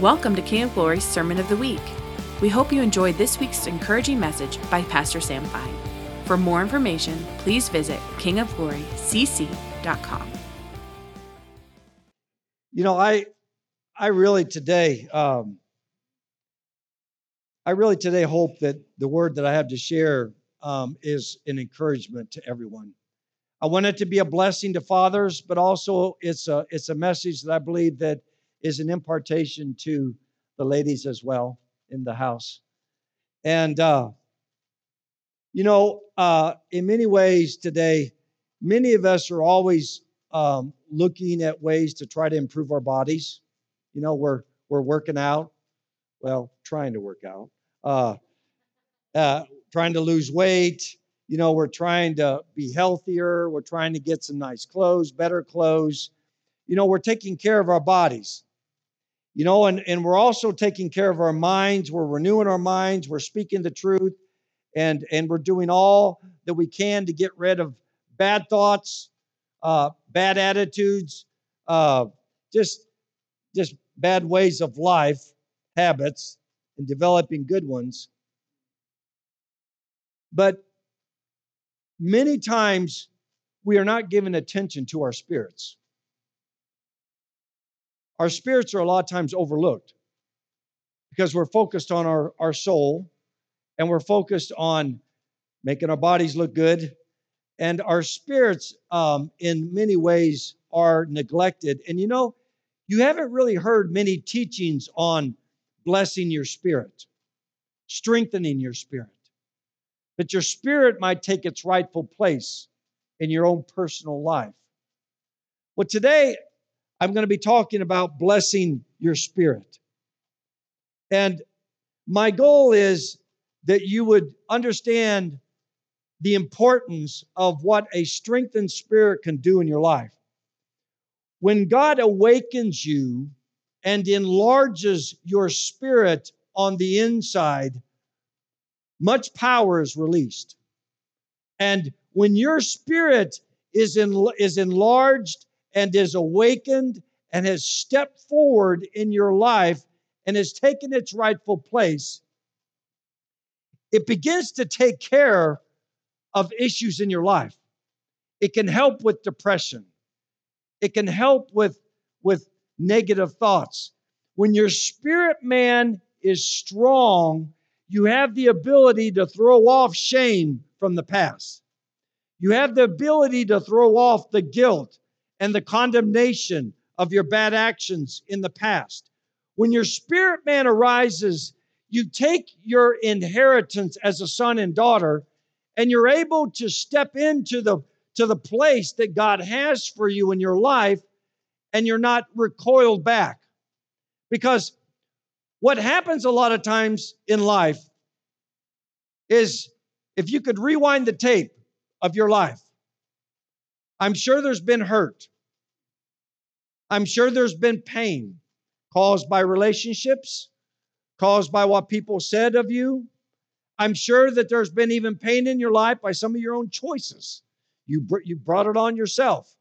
Welcome to King of Glory's Sermon of the Week. We hope you enjoyed this week's encouraging message by Pastor Sam Fine. For more information, please visit kingofglorycc.com. You know, I I really today um, I really today hope that the word that I have to share um, is an encouragement to everyone. I want it to be a blessing to fathers, but also it's a it's a message that I believe that is an impartation to the ladies as well in the house. And, uh, you know, uh, in many ways today, many of us are always um, looking at ways to try to improve our bodies. You know, we're, we're working out, well, trying to work out, uh, uh, trying to lose weight. You know, we're trying to be healthier. We're trying to get some nice clothes, better clothes. You know, we're taking care of our bodies. You know, and, and we're also taking care of our minds. We're renewing our minds. We're speaking the truth. And, and we're doing all that we can to get rid of bad thoughts, uh, bad attitudes, uh, just, just bad ways of life, habits, and developing good ones. But many times we are not giving attention to our spirits. Our spirits are a lot of times overlooked because we're focused on our, our soul and we're focused on making our bodies look good. And our spirits, um, in many ways, are neglected. And you know, you haven't really heard many teachings on blessing your spirit, strengthening your spirit. But your spirit might take its rightful place in your own personal life. Well, today I'm going to be talking about blessing your spirit. And my goal is that you would understand the importance of what a strengthened spirit can do in your life. When God awakens you and enlarges your spirit on the inside, much power is released. And when your spirit is, is enlarged and is awakened and has stepped forward in your life and has taken its rightful place, it begins to take care of issues in your life. It can help with depression. It can help with, with negative thoughts. When your spirit man is strong, you have the ability to throw off shame from the past. You have the ability to throw off the guilt and the condemnation of your bad actions in the past. When your spirit man arises, you take your inheritance as a son and daughter and you're able to step into the to the place that God has for you in your life and you're not recoiled back. Because what happens a lot of times in life is if you could rewind the tape of your life, I'm sure there's been hurt. I'm sure there's been pain caused by relationships, caused by what people said of you. I'm sure that there's been even pain in your life by some of your own choices. You, br- you brought it on yourself.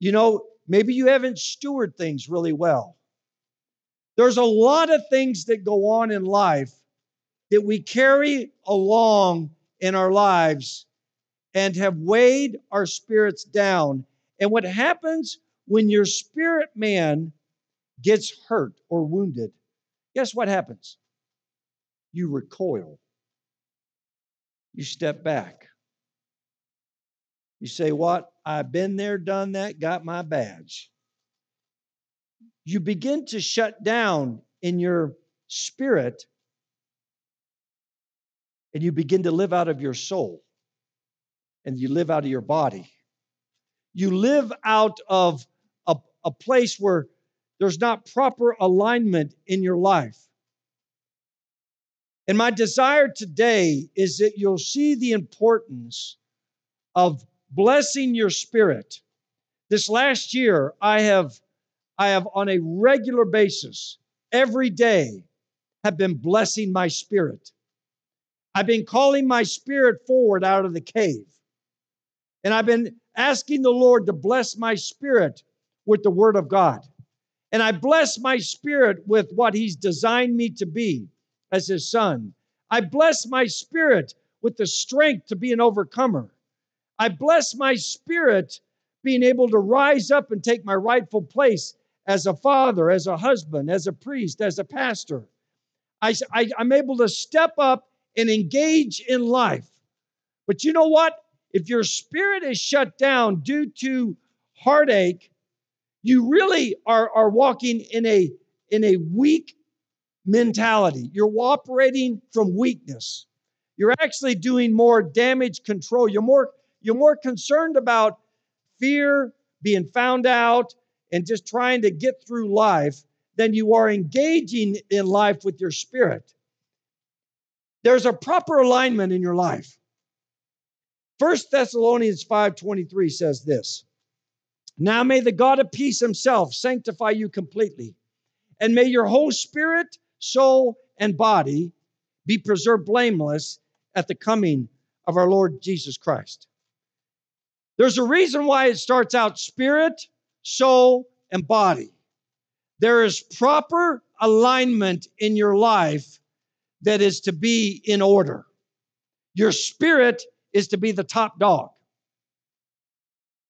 You know, maybe you haven't stewarded things really well. There's a lot of things that go on in life that we carry along in our lives and have weighed our spirits down. And what happens when your spirit man gets hurt or wounded, guess what happens? You recoil. You step back. You say, What? I've been there, done that, got my badge. You begin to shut down in your spirit and you begin to live out of your soul and you live out of your body. You live out of a a place where there's not proper alignment in your life. And my desire today is that you'll see the importance of blessing your spirit. This last year, I have, I have on a regular basis, every day, have been blessing my spirit. I've been calling my spirit forward out of the cave. And I've been asking the Lord to bless my spirit with the Word of God. And I bless my spirit with what he's designed me to be as his son. I bless my spirit with the strength to be an overcomer. I bless my spirit being able to rise up and take my rightful place as a father, as a husband, as a priest, as a pastor. I, I, am able to step up and engage in life. But you know what? If your spirit is shut down due to heartache, you really are, are walking in a, in a weak mentality. You're operating from weakness. You're actually doing more damage control. You're more, you're more concerned about fear, being found out, and just trying to get through life than you are engaging in life with your spirit. There's a proper alignment in your life. First Thessalonians 5:23 says this. Now may the God of peace himself sanctify you completely, and may your whole spirit, soul, and body be preserved blameless at the coming of our Lord Jesus Christ. There's a reason why it starts out spirit, soul, and body. There is proper alignment in your life that is to be in order. Your spirit is to be the top dog.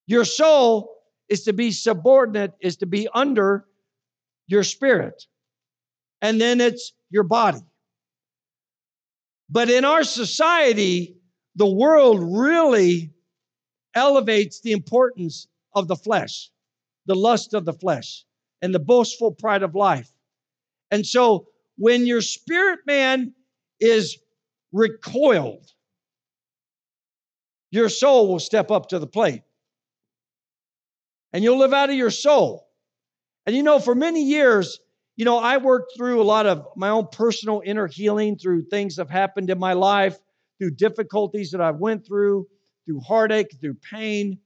Your soul is to be subordinate, is to be under your spirit. And then it's your body. But in our society, the world really elevates the importance of the flesh, the lust of the flesh, and the boastful pride of life. And so when your spirit man is recoiled, your soul will step up to the plate. And you'll live out of your soul. And you know, for many years, you know, I worked through a lot of my own personal inner healing through things that have happened in my life, through difficulties that I went through, through heartache, through pain.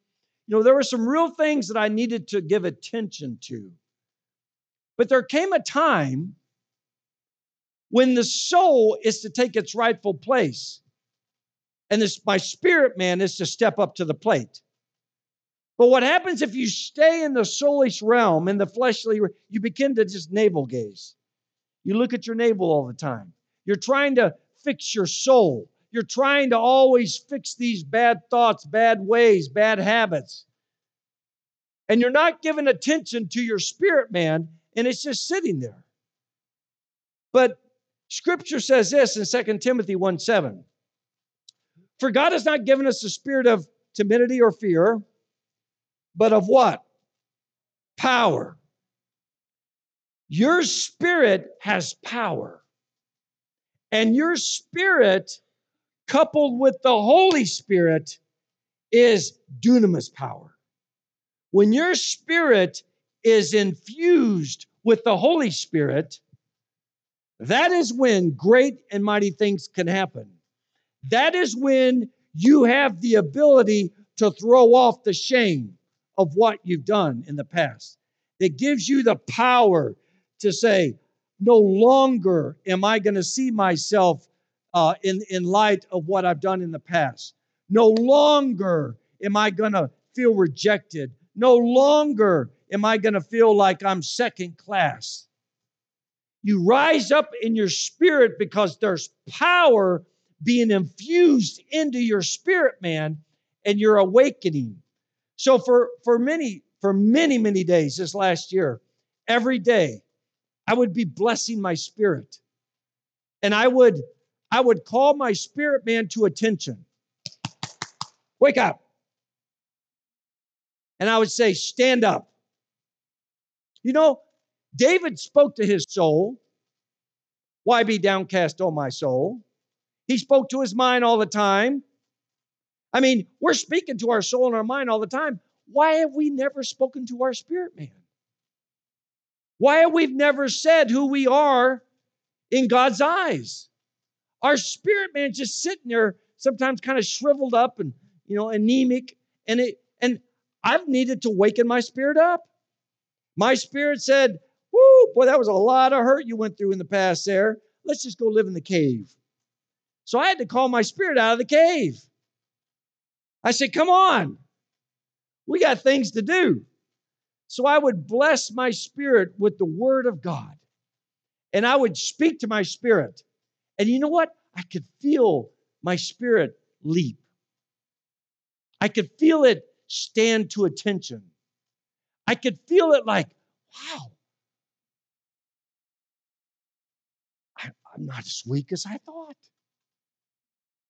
You know, there were some real things that I needed to give attention to. But there came a time when the soul is to take its rightful place. And this my spirit man is to step up to the plate. But what happens if you stay in the soulish realm, in the fleshly, you begin to just navel gaze. You look at your navel all the time. You're trying to fix your soul. You're trying to always fix these bad thoughts, bad ways, bad habits. And you're not giving attention to your spirit man, and it's just sitting there. But scripture says this in 2 Timothy 1 7. For God has not given us a spirit of timidity or fear, but of what? Power. Your spirit has power. And your spirit, coupled with the Holy Spirit, is dunamis power. When your spirit is infused with the Holy Spirit, that is when great and mighty things can happen. That is when you have the ability to throw off the shame of what you've done in the past. It gives you the power to say, no longer am I going to see myself uh, in, in light of what I've done in the past. No longer am I going to feel rejected. No longer am I going to feel like I'm second class. You rise up in your spirit because there's power being infused into your spirit, man, and you're awakening. So for for many for many many days this last year, every day I would be blessing my spirit. And I would I would call my spirit man to attention. Wake up. And I would say, stand up. You know, David spoke to his soul. Why be downcast, O my soul? He spoke to his mind all the time. I mean, we're speaking to our soul and our mind all the time. Why have we never spoken to our spirit man? Why have we never said who we are in God's eyes? Our spirit man just sitting there, sometimes kind of shriveled up and you know anemic, and it and I've needed to waken my spirit up. My spirit said, "Whoo, boy, that was a lot of hurt you went through in the past. There, let's just go live in the cave." So I had to call my spirit out of the cave. I said, Come on. We got things to do. So I would bless my spirit with the word of God. And I would speak to my spirit. And you know what? I could feel my spirit leap. I could feel it stand to attention. I could feel it like, wow, I, am not as weak as I thought.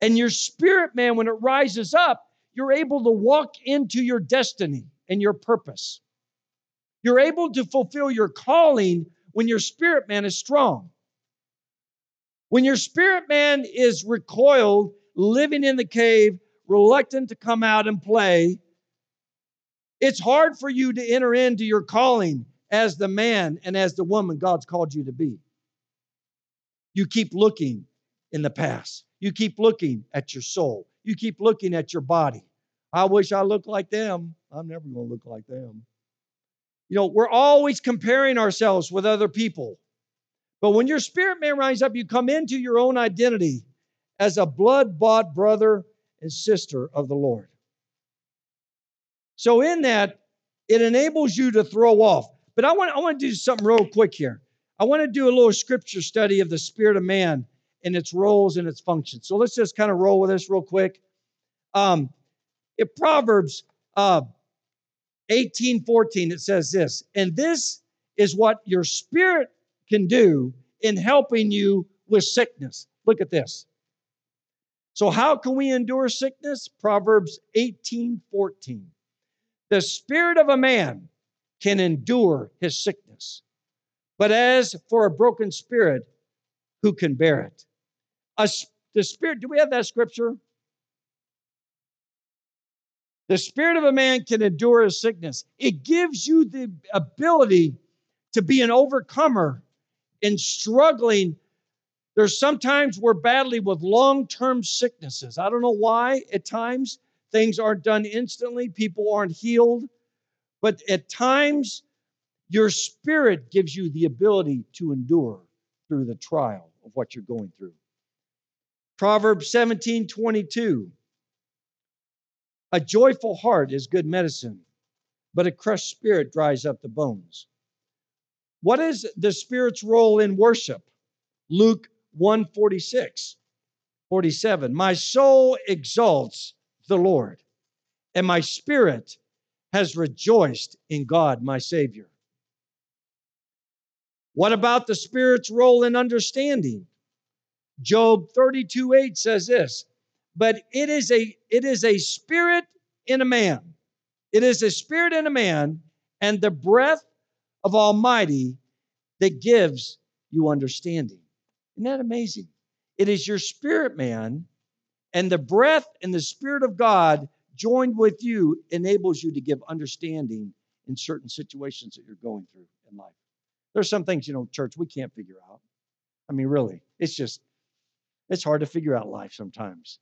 And your spirit, man, when it rises up, you're able to walk into your destiny and your purpose. You're able to fulfill your calling when your spirit man is strong. When your spirit man is recoiled, living in the cave, reluctant to come out and play, it's hard for you to enter into your calling as the man and as the woman God's called you to be. You keep looking in the past. You keep looking at your soul. You keep looking at your body. I wish I looked like them. I'm never going to look like them. You know, we're always comparing ourselves with other people. But when your spirit man rises up, you come into your own identity as a blood bought brother and sister of the Lord. So, in that, it enables you to throw off. But I want, I want to do something real quick here. I want to do a little scripture study of the spirit of man and its roles and its functions. So let's just kind of roll with this real quick. Um, in Proverbs uh, 18 14, it says this, and this is what your spirit can do in helping you with sickness. Look at this. So, how can we endure sickness? Proverbs 18 14. The spirit of a man can endure his sickness, but as for a broken spirit, who can bear it? A, the spirit, do we have that scripture? The spirit of a man can endure his sickness. It gives you the ability to be an overcomer in struggling. There's sometimes we're battling with long term sicknesses. I don't know why at times things aren't done instantly, people aren't healed. But at times, your spirit gives you the ability to endure through the trial of what you're going through. Proverbs 17 22. A joyful heart is good medicine, but a crushed spirit dries up the bones. What is the spirit's role in worship? Luke 146, 47. My soul exalts the Lord, and my spirit has rejoiced in God, my Savior. What about the Spirit's role in understanding? Job 32 8 says this but it is a it is a spirit in a man. It is a spirit in a man and the breath of Almighty that gives you understanding. Isn't that amazing? It is your spirit man and the breath and the spirit of God joined with you enables you to give understanding in certain situations that you're going through in life. There's some things, you know, church, we can't figure out. I mean, really, it's just, it's hard to figure out life sometimes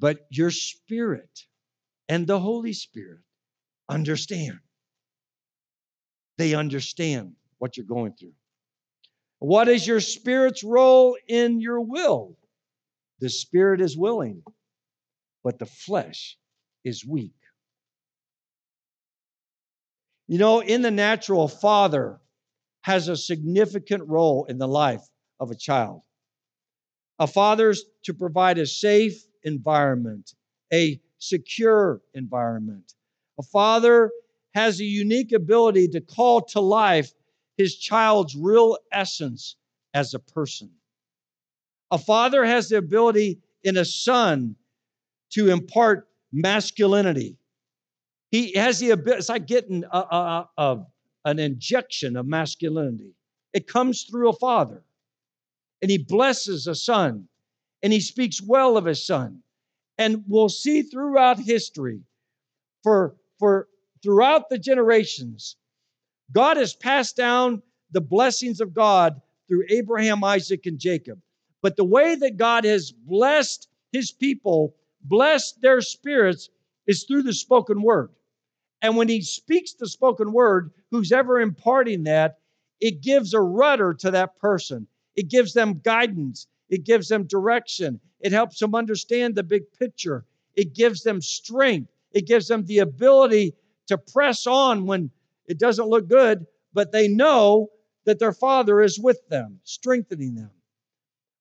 but your spirit and the Holy Spirit understand. They understand what you're going through. What is your spirit's role in your will? The spirit is willing, but the flesh is weak. You know, in the natural, father has a significant role in the life of a child. A father's to provide a safe environment, a secure environment. A father has a unique ability to call to life his child's real essence as a person. A father has the ability in a son to impart masculinity. He has the ability, it's like getting a, a, a, an injection of masculinity. It comes through a father. And he blesses a son and he speaks well of his son. And we'll see throughout history, for, for throughout the generations, God has passed down the blessings of God through Abraham, Isaac, and Jacob. But the way that God has blessed his people, blessed their spirits, is through the spoken word. And when he speaks the spoken word, who's ever imparting that, it gives a rudder to that person. It gives them guidance. It gives them direction. It helps them understand the big picture. It gives them strength. It gives them the ability to press on when It doesn't look good, but they know that their father is with them, strengthening them.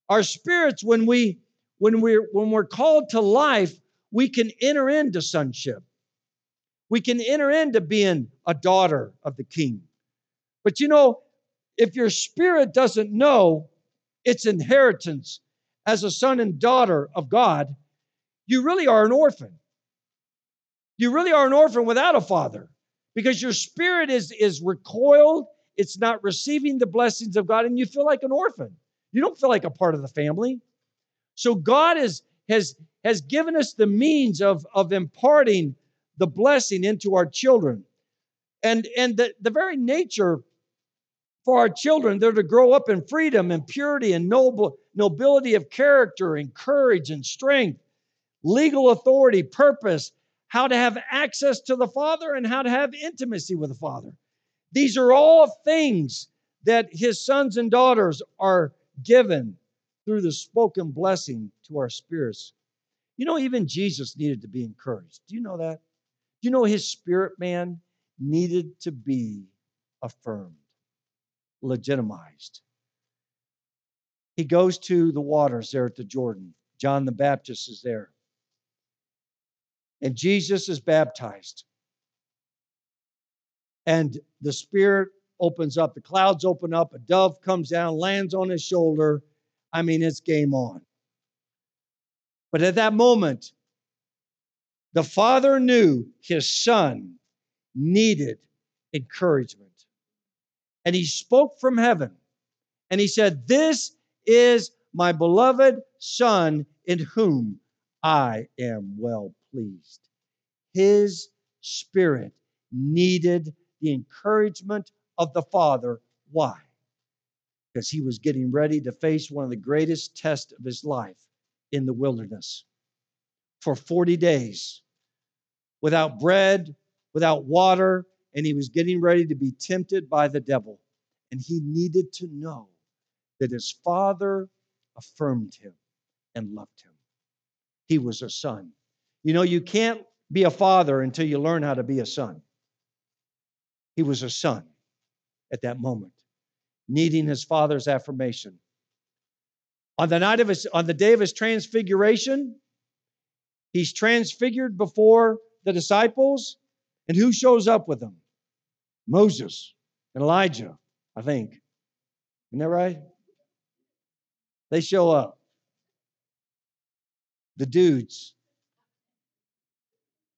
Our spirits, when we when we're when we're called to life, we can enter into sonship. We can enter into being a daughter of the king. But you know, if your spirit doesn't know its inheritance as a son and daughter of God, you really are an orphan. You really are an orphan without a father because your spirit is, is recoiled, it's not receiving the blessings of God, and you feel like an orphan. You don't feel like a part of the family. So God is, has, has given us the means of, of imparting the blessing into our children. And, and the, the very nature for our children, they're to grow up in freedom and purity and noble, nobility of character and courage and strength, legal authority, purpose, how to have access to the Father and how to have intimacy with the Father. These are all things that his sons and daughters are given through the spoken blessing to our spirits. You know, even Jesus needed to be encouraged. Do you know that? Do you know his spirit man needed to be affirmed, legitimized? He goes to the waters there at the Jordan. John the Baptist is there. And Jesus is baptized. And the Spirit opens up, the clouds open up, a dove comes down, lands on his shoulder. I mean, it's game on. But at that moment, the father knew his son needed encouragement. And he spoke from heaven and he said, This is my beloved son in whom I am well pleased. His spirit needed the encouragement of the Father. Why? Because he was getting ready to face one of the greatest tests of his life in the wilderness for 40 days without bread, without water, and he was getting ready to be tempted by the devil. And he needed to know that his father affirmed him and loved him. He was a son. You know, you can't be a father until you learn how to be a son. He was a son at that moment, needing his father's affirmation. On the night of his, on the day of his transfiguration, he's transfigured before the disciples, and who shows up with them? Moses and Elijah, I think. Isn't that right? They show up. The dudes.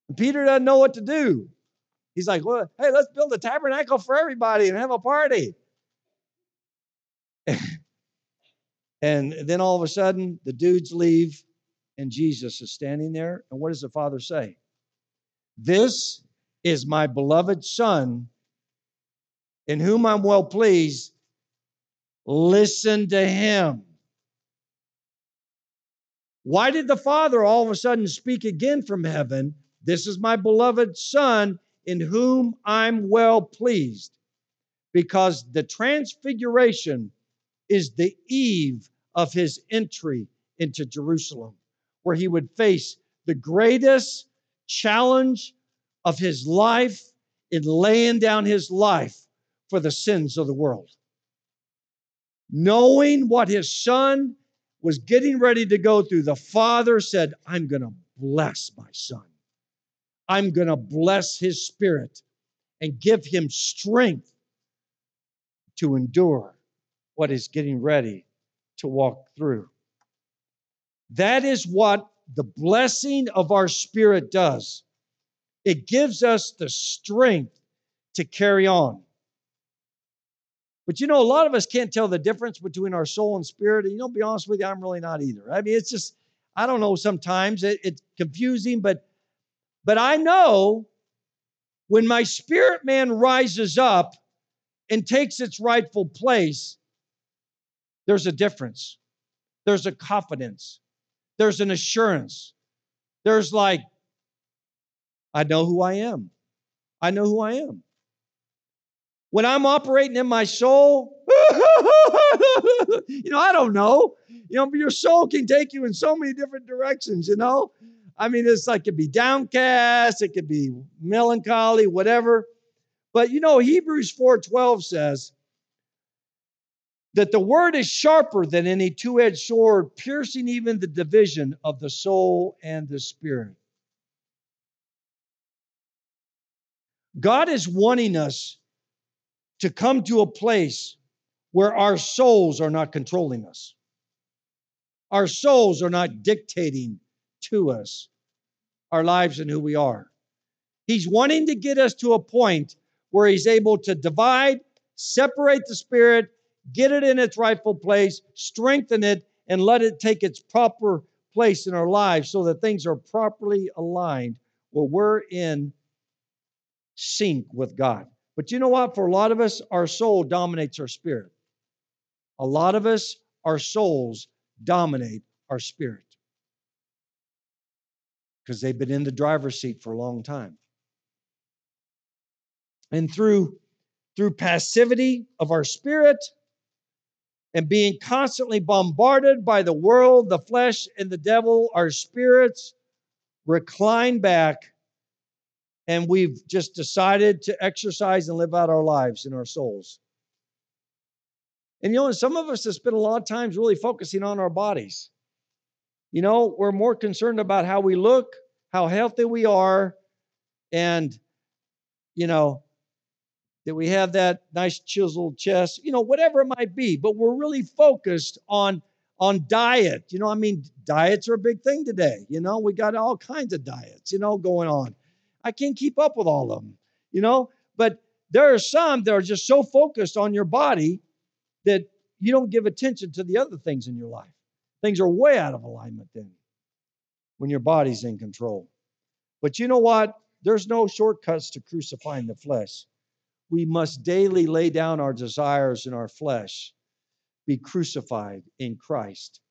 And Peter doesn't know what to do. He's like, well, hey, let's build a tabernacle for everybody and have a party. and then all of a sudden, the dudes leave, and Jesus is standing there. And what does the Father say? This is my beloved Son, in whom I'm well pleased. Listen to him. Why did the Father all of a sudden speak again from heaven? This is my beloved Son, in whom I'm well pleased. Because the transfiguration is the eve of his entry into Jerusalem, where he would face the greatest challenge of his life in laying down his life for the sins of the world. Knowing what his son was getting ready to go through, the father said, I'm going to bless my son. I'm going to bless his spirit and give him strength to endure what is getting ready to walk through. That is what the blessing of our spirit does. It gives us the strength to carry on. But you know, a lot of us can't tell the difference between our soul and spirit. And you know, be honest with you, I'm really not either. I mean, it's just, I don't know, sometimes it, it's confusing, but but I know when my spirit man rises up and takes its rightful place, there's a difference. There's a confidence. There's an assurance. There's like, I know who I am. I know who I am. When I'm operating in my soul, you know, I don't know. You know, your soul can take you in so many different directions, you know. I mean, it's like it could be downcast, it could be melancholy, whatever. But you know, Hebrews 4:12 says that the word is sharper than any two-edged sword, piercing even the division of the soul and the spirit. God is wanting us to come to a place where our souls are not controlling us. Our souls are not dictating to us our lives and who we are. He's wanting to get us to a point where he's able to divide, separate the spirit, get it in its rightful place, strengthen it, and let it take its proper place in our lives so that things are properly aligned where we're in sync with God. But you know what? For a lot of us, our soul dominates our spirit. A lot of us, our souls dominate our spirit because they've been in the driver's seat for a long time. And through through passivity of our spirit and being constantly bombarded by the world, the flesh, and the devil, our spirits recline back and we've just decided to exercise and live out our lives in our souls. And you know, some of us have spent a lot of times really focusing on our bodies. You know, we're more concerned about how we look, how healthy we are, and, you know, that we have that nice chiseled chest, you know, whatever it might be. But we're really focused on on diet. You know, I mean, diets are a big thing today. You know, we got all kinds of diets, you know, going on. I can't keep up with all of them, you know, but there are some that are just so focused on your body that you don't give attention to the other things in your life. Things are way out of alignment then when your body's in control. But you know what? There's no shortcuts to crucifying the flesh. We must daily lay down our desires in our flesh, be crucified in Christ,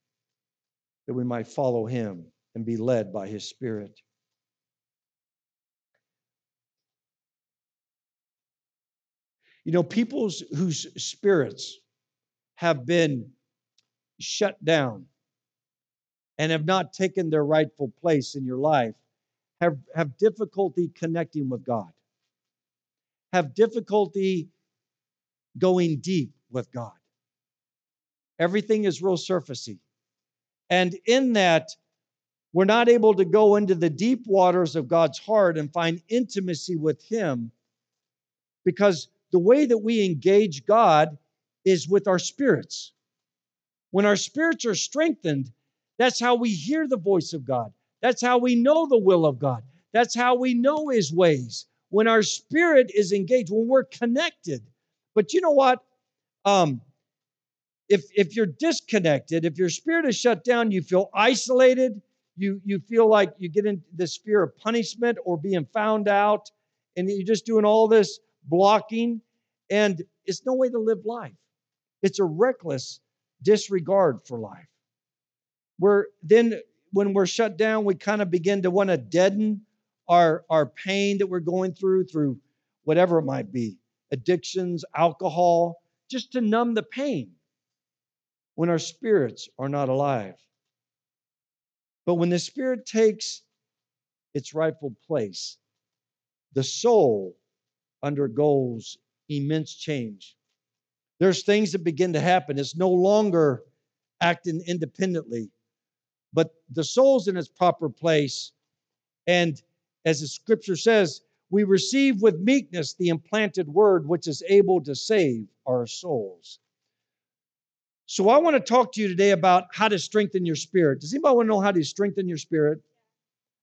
that we might follow him and be led by his Spirit. You know, people's whose spirits have been shut down and have not taken their rightful place in your life have, have difficulty connecting with God, have difficulty going deep with God. Everything is real surfacey. And in that, we're not able to go into the deep waters of God's heart and find intimacy with Him because the way that we engage God is with our spirits. When our spirits are strengthened, that's how we hear the voice of God. That's how we know the will of God. That's how we know His ways. When our spirit is engaged, when we're connected. But you know what? Um, if if you're disconnected, if your spirit is shut down, you feel isolated. You you feel like you get into this fear of punishment or being found out, and you're just doing all this blocking, and it's no way to live life. It's a reckless disregard for life. We're then when we're shut down, we kind of begin to want to deaden our, our pain that we're going through, through whatever it might be addictions, alcohol, just to numb the pain when our spirits are not alive. But when the spirit takes its rightful place, the soul undergoes immense change. There's things that begin to happen. It's no longer acting independently, but the soul's in its proper place. And as the scripture says, we receive with meekness the implanted word which is able to save our souls. So I want to talk to you today about how to strengthen your spirit. Does anybody want to know how to strengthen your spirit?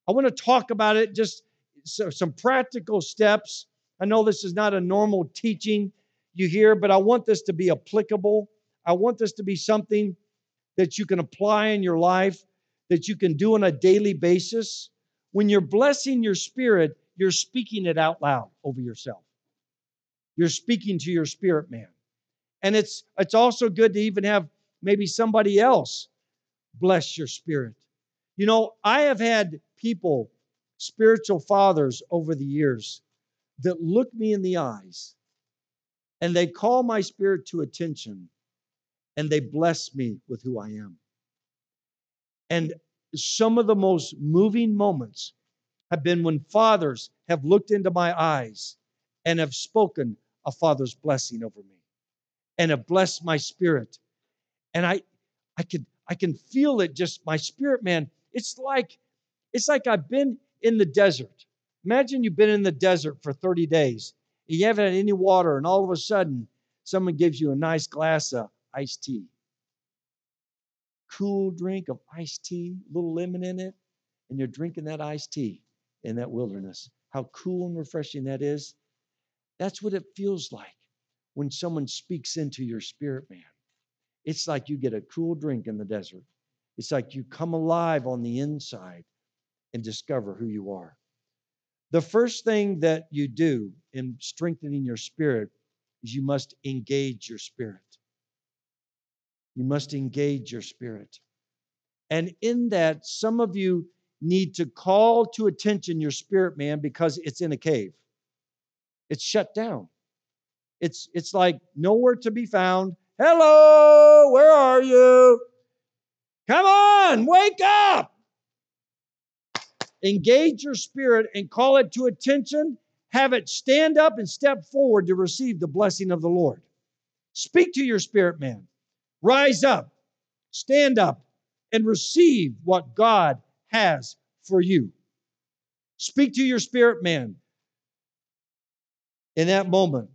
I want to talk about it, just some practical steps I know this is not a normal teaching you hear, but I want this to be applicable. I want this to be something that you can apply in your life, that you can do on a daily basis. When you're blessing your spirit, you're speaking it out loud over yourself. You're speaking to your spirit man. And it's it's also good to even have maybe somebody else bless your spirit. You know, I have had people, spiritual fathers over the years that look me in the eyes and they call my spirit to attention and they bless me with who I am. And some of the most moving moments have been when fathers have looked into my eyes and have spoken a father's blessing over me and have blessed my spirit. And I I can I can feel it just my spirit, man. It's like it's like I've been in the desert. Imagine you've been in the desert for 30 days. And you haven't had any water, and all of a sudden, someone gives you a nice glass of iced tea. Cool drink of iced tea, little lemon in it, and you're drinking that iced tea in that wilderness. How cool and refreshing that is. That's what it feels like when someone speaks into your spirit, man. It's like you get a cool drink in the desert. It's like you come alive on the inside and discover who you are. The first thing that you do in strengthening your spirit is you must engage your spirit. You must engage your spirit. And in that, some of you need to call to attention your spirit man because it's in a cave. It's shut down. It's it's like nowhere to be found. Hello, where are you? Come on, wake up. Engage your spirit and call it to attention. Have it stand up and step forward to receive the blessing of the Lord. Speak to your spirit man. Rise up, stand up, and receive what God has for you. Speak to your spirit man in that moment.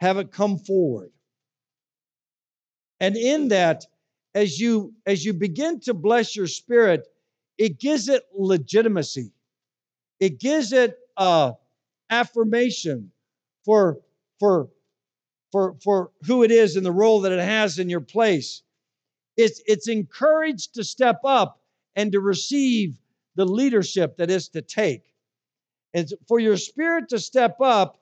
Have it come forward. And in that, as you as you begin to bless your spirit, it gives it legitimacy. It gives it uh, affirmation for for for for who it is and the role that it has in your place. It's it's encouraged to step up and to receive the leadership that is to take. And for your spirit to step up,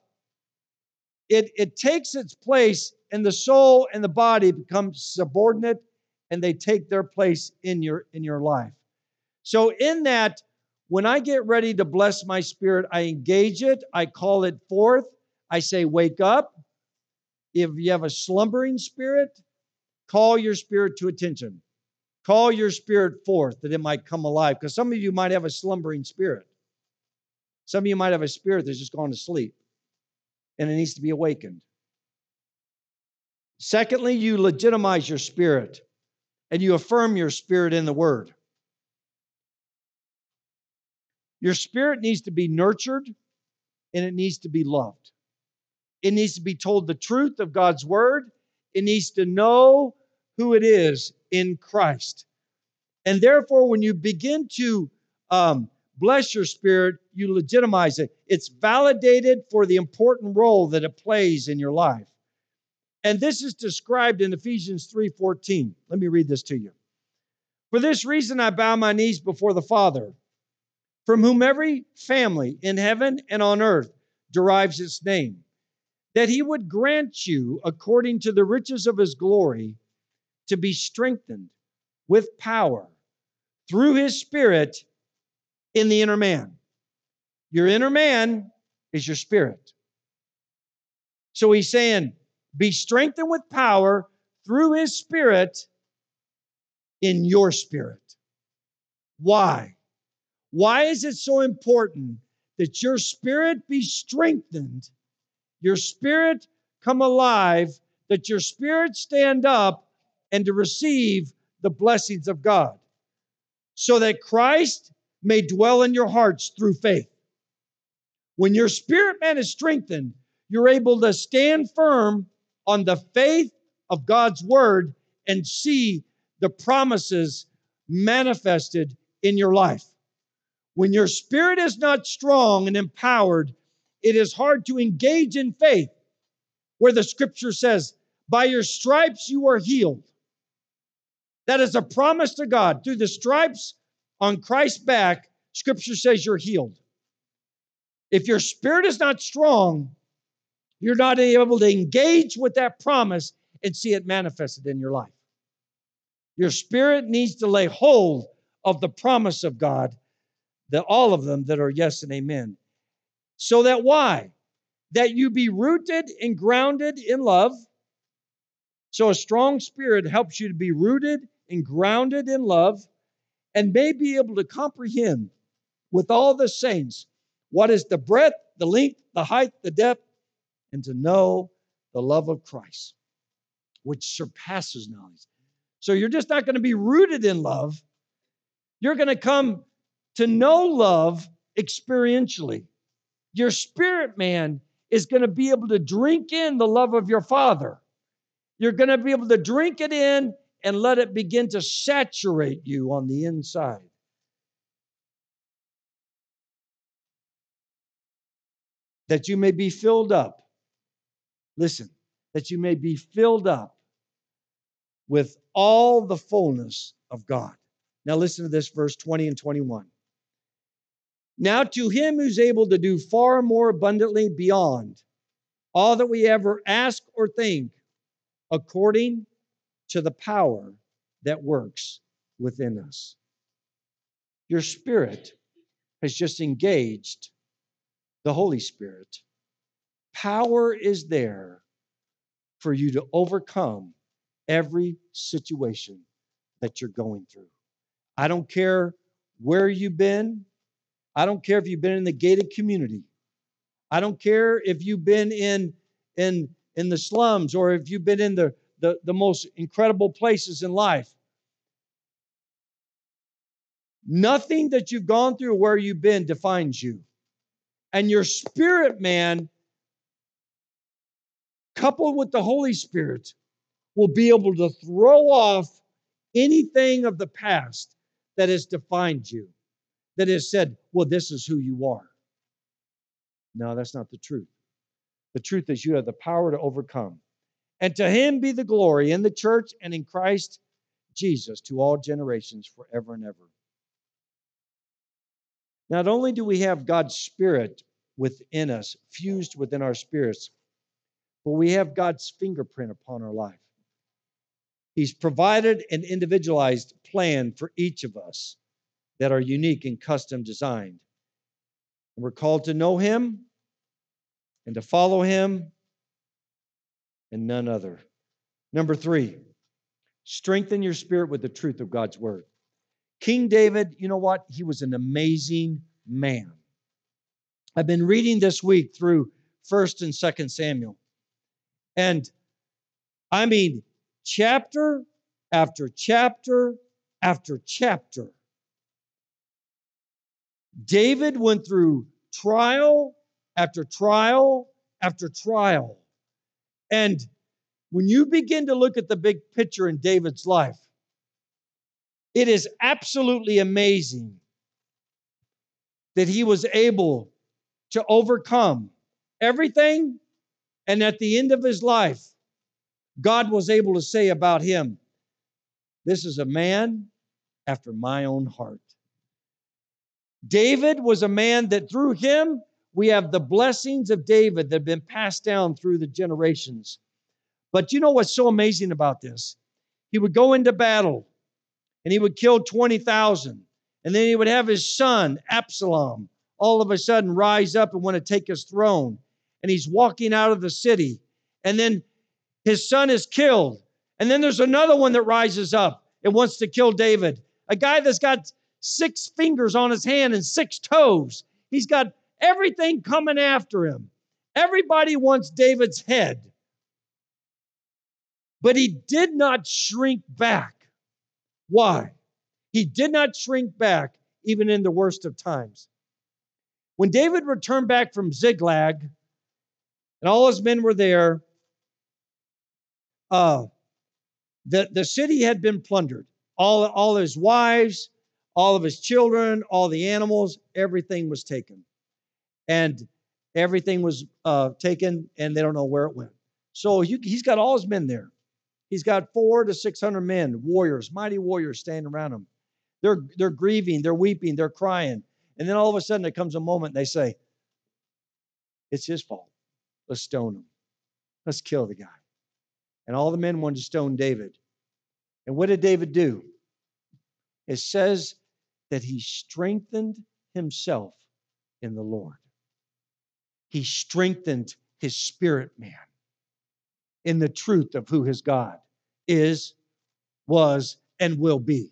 it, it takes its place, and the soul and the body become subordinate and they take their place in your in your life. So, in that, when I get ready to bless my spirit, I engage it, I call it forth, I say, Wake up. If you have a slumbering spirit, call your spirit to attention. Call your spirit forth that it might come alive. Because some of you might have a slumbering spirit. Some of you might have a spirit that's just gone to sleep and it needs to be awakened. Secondly, you legitimize your spirit and you affirm your spirit in the word. Your spirit needs to be nurtured and it needs to be loved. It needs to be told the truth of God's word. It needs to know who it is in Christ. And therefore, when you begin to um, bless your spirit, you legitimize it. It's validated for the important role that it plays in your life. And this is described in Ephesians 3:14. Let me read this to you. For this reason I bow my knees before the Father from whom every family in heaven and on earth derives its name, that he would grant you, according to the riches of his glory, to be strengthened with power through his Spirit in the inner man. Your inner man is your spirit. So he's saying, be strengthened with power through his Spirit in your spirit. Why? Why is it so important that your spirit be strengthened, your spirit come alive, that your spirit stand up and to receive the blessings of God, so that Christ may dwell in your hearts through faith? When your spirit man is strengthened, you're able to stand firm on the faith of God's word and see the promises manifested in your life. When your spirit is not strong and empowered, it is hard to engage in faith, where the scripture says, By your stripes you are healed. That is a promise to God. Through the stripes on Christ's back, scripture says you're healed. If your spirit is not strong, you're not able to engage with that promise and see it manifested in your life. Your spirit needs to lay hold of the promise of God that all of them that are yes and amen. So that why? That you be rooted and grounded in love. So a strong spirit helps you to be rooted and grounded in love and may be able to comprehend with all the saints what is the breadth, the length, the height, the depth, and to know the love of Christ, which surpasses knowledge. So you're just not going to be rooted in love. You're going to come to know love experientially. Your spirit man is going to be able to drink in the love of your Father. You're going to be able to drink it in and let it begin to saturate you on the inside. That you may be filled up. Listen, that you may be filled up with all the fullness of God. Now, listen to this verse 20 and 21. Now, to him who's able to do far more abundantly beyond all that we ever ask or think, according to the power that works within us. Your spirit has just engaged the Holy Spirit. Power is there for you to overcome every situation that you're going through. I don't care where you've been. I don't care if you've been in the gated community. I don't care if you've been in in in the slums or if you've been in the the, the most incredible places in life. Nothing that you've gone through where you've been defines you. And your spirit man, coupled with the Holy Spirit, will be able to throw off anything of the past that has defined you, that has said, well, this is who you are. No, that's not the truth. The truth is, you have the power to overcome. And to him be the glory in the church and in Christ Jesus to all generations forever and ever. Not only do we have God's Spirit within us, fused within our spirits, but we have God's fingerprint upon our life. He's provided an individualized plan for each of us that are unique and custom designed. We're called to know Him and to follow Him and none other. Number three, strengthen your spirit with the truth of God's word. King David, you know what? He was an amazing man. I've been reading this week through 1st and 2nd Samuel. And I mean, chapter after chapter after chapter. David went through trial after trial after trial. And when you begin to look at the big picture in David's life, it is absolutely amazing that he was able to overcome everything. And at the end of his life, God was able to say about him, This is a man after my own heart. David was a man that through him, we have the blessings of David that have been passed down through the generations. But you know what's so amazing about this? He would go into battle and he would kill 20,000. And then he would have his son, Absalom, all of a sudden rise up and want to take his throne. And he's walking out of the city. And then his son is killed. And then there's another one that rises up and wants to kill David. A guy that's got six fingers on his hand and six toes. He's got everything coming after him. Everybody wants David's head. But he did not shrink back. Why? He did not shrink back even in the worst of times. When David returned back from Ziklag and all his men were there, uh, the, the city had been plundered. All, all his wives, all of his children, all the animals, everything was taken. And everything was uh, taken, and they don't know where it went. So he, he's got all his men there. He's got four to 600 men, warriors, mighty warriors standing around him. They're, they're grieving, they're weeping, they're crying. And then all of a sudden, there comes a moment and they say, It's his fault. Let's stone him. Let's kill the guy. And all the men wanted to stone David. And what did David do? It says that he strengthened himself in the Lord. He strengthened his spirit man in the truth of who his God is, was, and will be.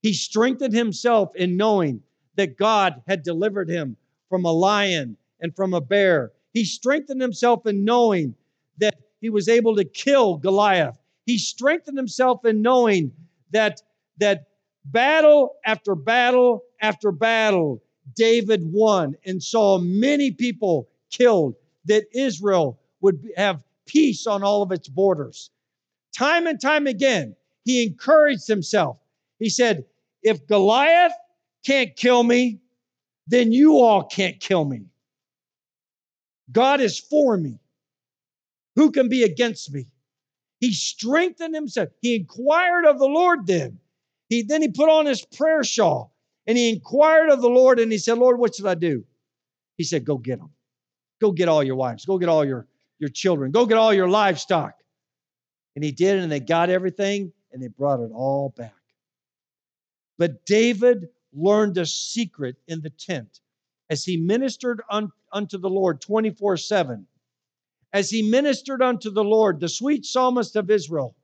He strengthened himself in knowing that God had delivered him from a lion and from a bear. He strengthened himself in knowing that he was able to kill Goliath. He strengthened himself in knowing that, that battle after battle after battle, David won and saw many people killed, that Israel would have peace on all of its borders. Time and time again, he encouraged himself. He said, If Goliath can't kill me, then you all can't kill me. God is for me. Who can be against me? He strengthened himself. He inquired of the Lord then. He then he put on his prayer shawl and he inquired of the Lord and he said, Lord, what should I do? He said, Go get them. Go get all your wives. Go get all your, your children. Go get all your livestock. And he did, and they got everything and they brought it all back. But David learned a secret in the tent as he ministered un, unto the Lord 24 7. As he ministered unto the Lord, the sweet psalmist of Israel,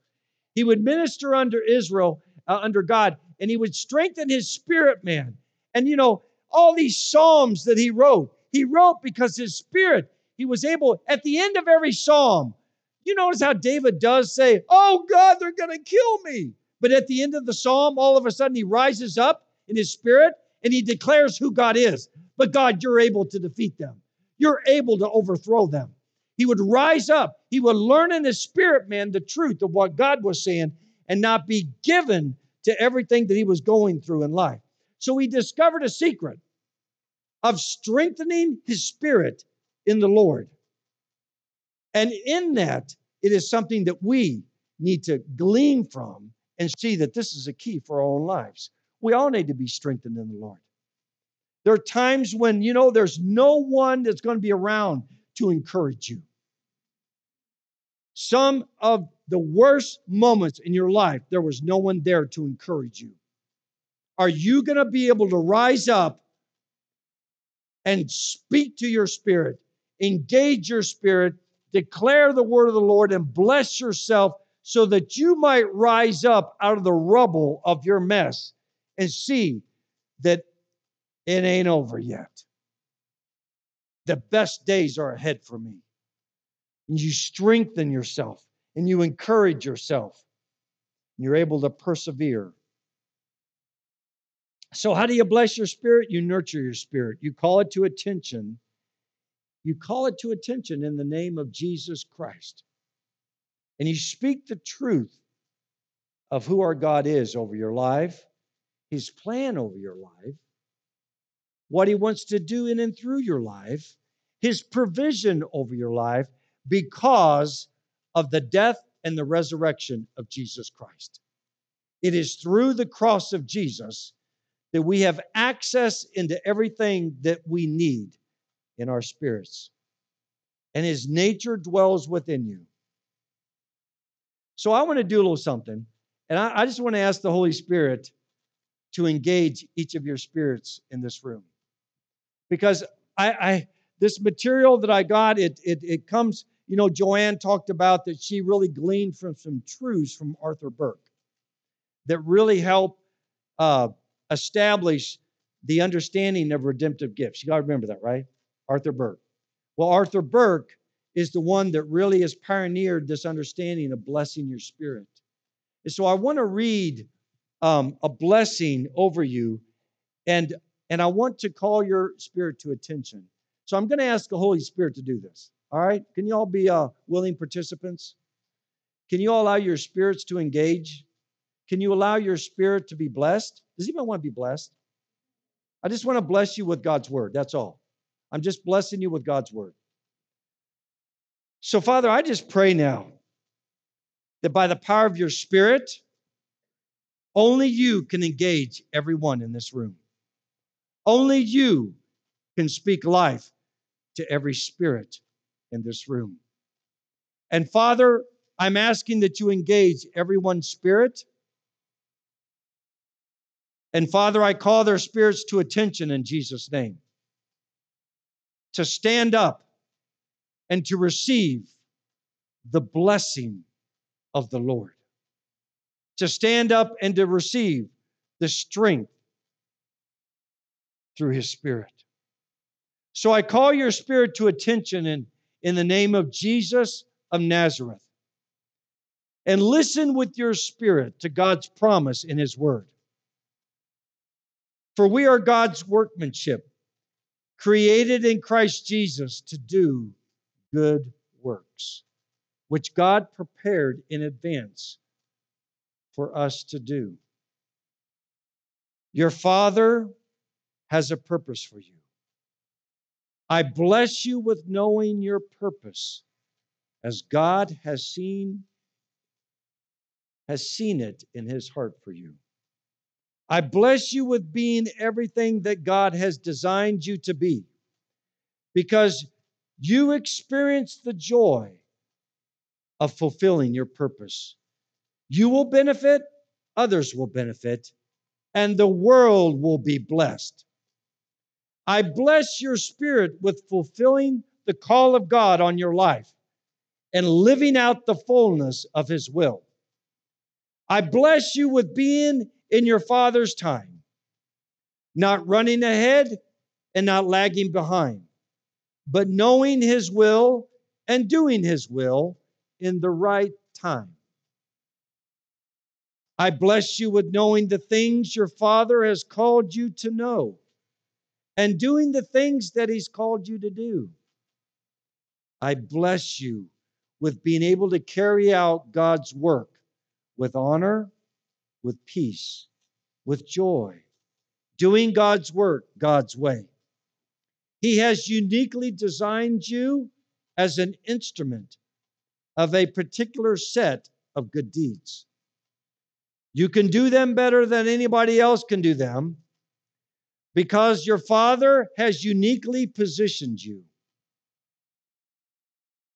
he would minister under Israel, uh, under God, and he would strengthen his spirit man. And you know, all these psalms that he wrote, he wrote because his spirit, he was able, at the end of every psalm, you notice how David does say, Oh God, they're going to kill me. But at the end of the psalm, all of a sudden he rises up in his spirit and he declares who God is. But God, you're able to defeat them, you're able to overthrow them. He would rise up, he would learn in his spirit, man, the truth of what God was saying and not be given to everything that he was going through in life. So he discovered a secret of strengthening his spirit in the Lord. And in that, it is something that we need to glean from and see that this is a key for our own lives. We all need to be strengthened in the Lord. There are times when, you know, there's no one that's going to be around to encourage you. Some of the worst moments in your life, there was no one there to encourage you. Are you going to be able to rise up and speak to your spirit, engage your spirit, declare the word of the Lord, and bless yourself so that you might rise up out of the rubble of your mess and see that it ain't over yet. The best days are ahead for me and you strengthen yourself and you encourage yourself. You're able to persevere. So, how do you bless your spirit? You nurture your spirit. You call it to attention. You call it to attention in the name of Jesus Christ. And you speak the truth of who our God is over your life, His plan over your life, what He wants to do in and through your life, His provision over your life, because of the death and the resurrection of Jesus Christ. It is through the cross of Jesus that we have access into everything that we need in our spirits. And his nature dwells within you. So I want to do a little something. And I, I just want to ask the Holy Spirit to engage each of your spirits in this room. Because I, I this material that I got, it, it, it comes you know, Joanne talked about that she really gleaned from some truths from Arthur Burk that really help uh, establish the understanding of redemptive gifts. You got to remember that, right? Arthur Burk. Well, Arthur Burk is the one that really has pioneered this understanding of blessing your spirit. And so I want to read um, a blessing over you, and and I want to call your spirit to attention. So I'm going to ask the Holy Spirit to do this. All right? Can you all be uh, willing participants? Can you all allow your spirits to engage? Can you allow your spirit to be blessed? Does anyone want to be blessed? I just want to bless you with God's word. That's all. I'm just blessing you with God's word. So, Father, I just pray now that by the power of your spirit, only you can engage everyone in this room. Only you can speak life to every spirit in this room. And Father, I'm asking that you engage everyone's spirit. And Father, I call their spirits to attention in Jesus' name to stand up and to receive the blessing of the Lord, to stand up and to receive the strength through His Spirit. So I call your spirit to attention in, in the name of Jesus of Nazareth. And listen with your spirit to God's promise in His Word. For we are God's workmanship, created in Christ Jesus to do good works, which God prepared in advance for us to do. Your Father has a purpose for you. I bless you with knowing your purpose as God has seen has seen it in his heart for you. I bless you with being everything that God has designed you to be because you experience the joy of fulfilling your purpose. You will benefit, others will benefit, and the world will be blessed. I bless your spirit with fulfilling the call of God on your life and living out the fullness of his will. I bless you with being in your Father's time, not running ahead and not lagging behind, but knowing His will and doing His will in the right time. I bless you with knowing the things your Father has called you to know and doing the things that He's called you to do. I bless you with being able to carry out God's work with honor, with peace, with joy, doing God's work God's way. He has uniquely designed you as an instrument of a particular set of good deeds. You can do them better than anybody else can do them because your Father has uniquely positioned you.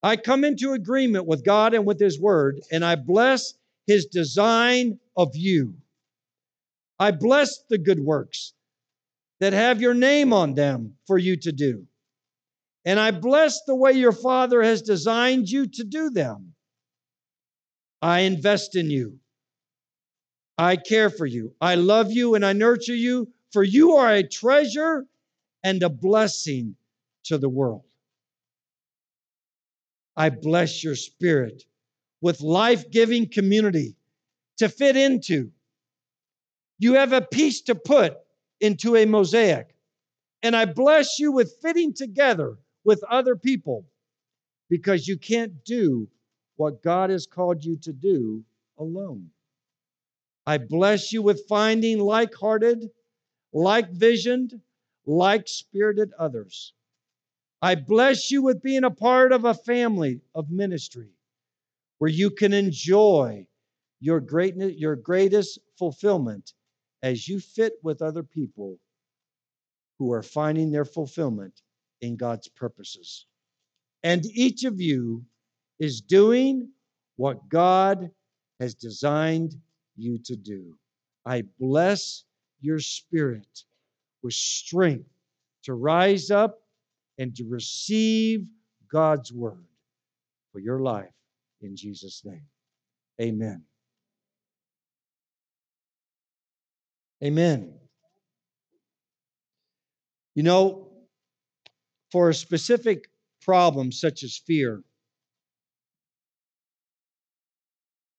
I come into agreement with God and with His Word, and I bless His design of you. I bless the good works that have your name on them for you to do. And I bless the way your Father has designed you to do them. I invest in you. I care for you. I love you and I nurture you, for you are a treasure and a blessing to the world. I bless your spirit with life giving community to fit into. You have a piece to put into a mosaic. And I bless you with fitting together with other people because you can't do what God has called you to do alone. I bless you with finding like hearted, like visioned, like spirited others. I bless you with being a part of a family of ministry where you can enjoy your greatness, your greatest fulfillment as you fit with other people who are finding their fulfillment in God's purposes. And each of you is doing what God has designed you to do. I bless your spirit with strength to rise up and to receive God's word for your life in Jesus' name. Amen. Amen. You know, for a specific problem such as fear,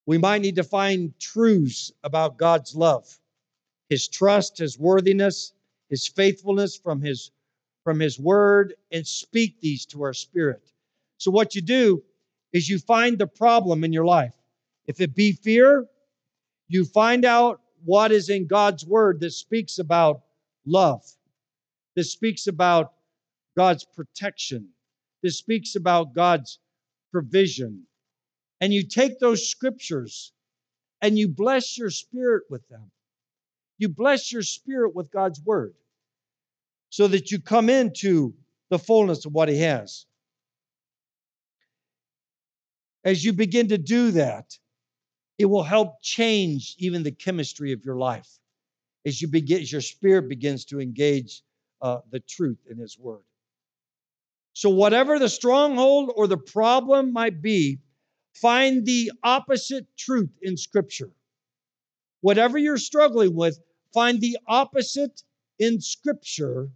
we might need to find truths about God's love, his trust, his worthiness, his faithfulness from his from his word and speak these to our spirit. So what you do is you find the problem in your life. If it be fear, you find out what is in God's word that speaks about love, that speaks about God's protection, that speaks about God's provision. And you take those scriptures and you bless your spirit with them. You bless your spirit with God's word so that you come into the fullness of what He has. As you begin to do that, it will help change even the chemistry of your life as you begin, as your spirit begins to engage uh, the truth in His Word. So, whatever the stronghold or the problem might be, find the opposite truth in Scripture. Whatever you're struggling with, find the opposite in Scripture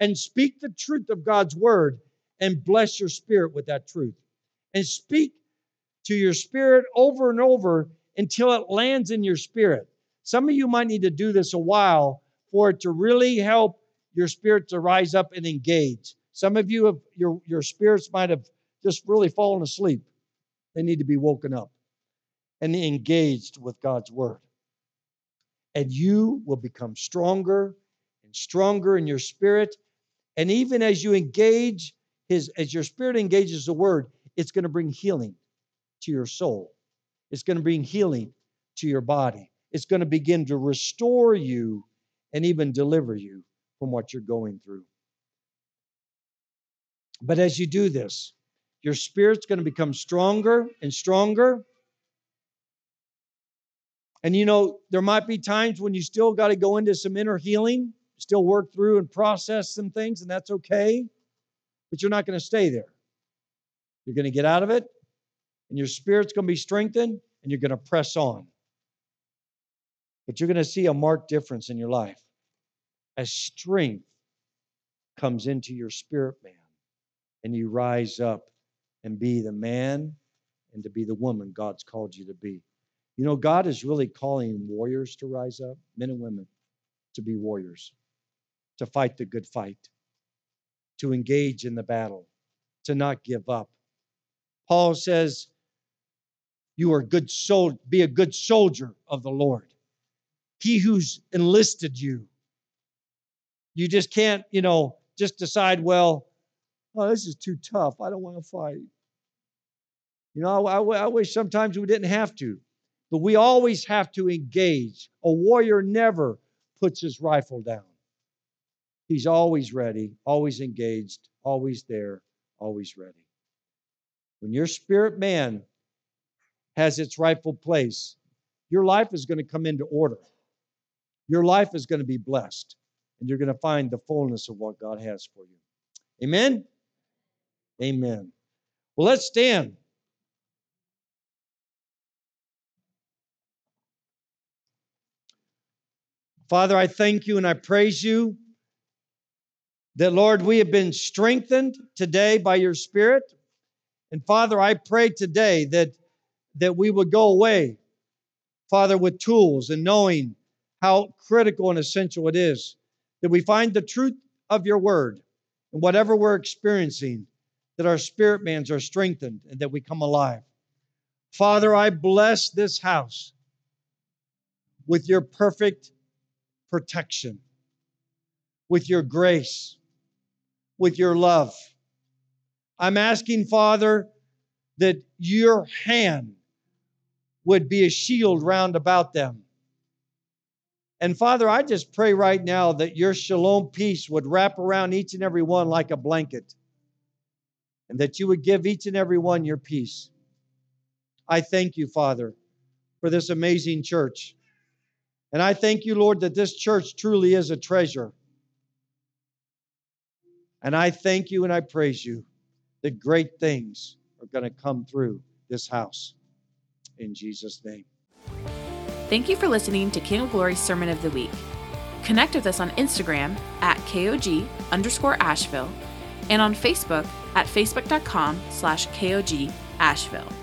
and speak the truth of God's word and bless your spirit with that truth. And speak to your spirit over and over until it lands in your spirit. Some of you might need to do this a while for it to really help your spirit to rise up and engage. Some of you have your, your spirits might have just really fallen asleep. They need to be woken up and engaged with God's word. And you will become stronger and stronger in your spirit. And even as you engage his, as your spirit engages the word, it's going to bring healing to your soul. It's going to bring healing to your body. It's going to begin to restore you and even deliver you from what you're going through. But as you do this, your spirit's going to become stronger and stronger. And you know, there might be times when you still got to go into some inner healing, still work through and process some things, and that's okay. But you're not going to stay there. You're going to get out of it, and your spirit's going to be strengthened, and you're going to press on. But you're going to see a marked difference in your life as strength comes into your spirit man and you rise up and be the man and to be the woman God's called you to be. You know, God is really calling warriors to rise up, men and women to be warriors, to fight the good fight, to engage in the battle, to not give up. Paul says, You are good soul, be a good soldier of the Lord. He who's enlisted you. You just can't, you know, just decide, well, oh, this is too tough. I don't want to fight. You know, I, I, I wish sometimes we didn't have to, but we always have to engage. A warrior never puts his rifle down. He's always ready, always engaged, always there, always ready. When your spirit man has its rightful place, your life is going to come into order. Your life is going to be blessed, and you're going to find the fullness of what God has for you. Amen? Amen. Well, let's stand. Father, I thank you and I praise you that, Lord, we have been strengthened today by your Spirit. And Father, I pray today that, that we would go away, Father, with tools and knowing how critical and essential it is that we find the truth of your word and whatever we're experiencing, that our spirit mans are strengthened and that we come alive. Father, I bless this house with your perfect protection, with your grace, with your love. I'm asking, Father, that your hand would be a shield round about them. And Father, I just pray right now that your shalom peace would wrap around each and every one like a blanket, and that you would give each and every one your peace. I thank you, Father, for this amazing church. And I thank you, Lord, that this church truly is a treasure. And I thank you and I praise you that great things are going to come through this house. In Jesus' name. Thank you for listening to King of Glory's Sermon of the Week. Connect with us on Instagram at KOG underscore Asheville and on Facebook at facebook.com slash KOG Asheville.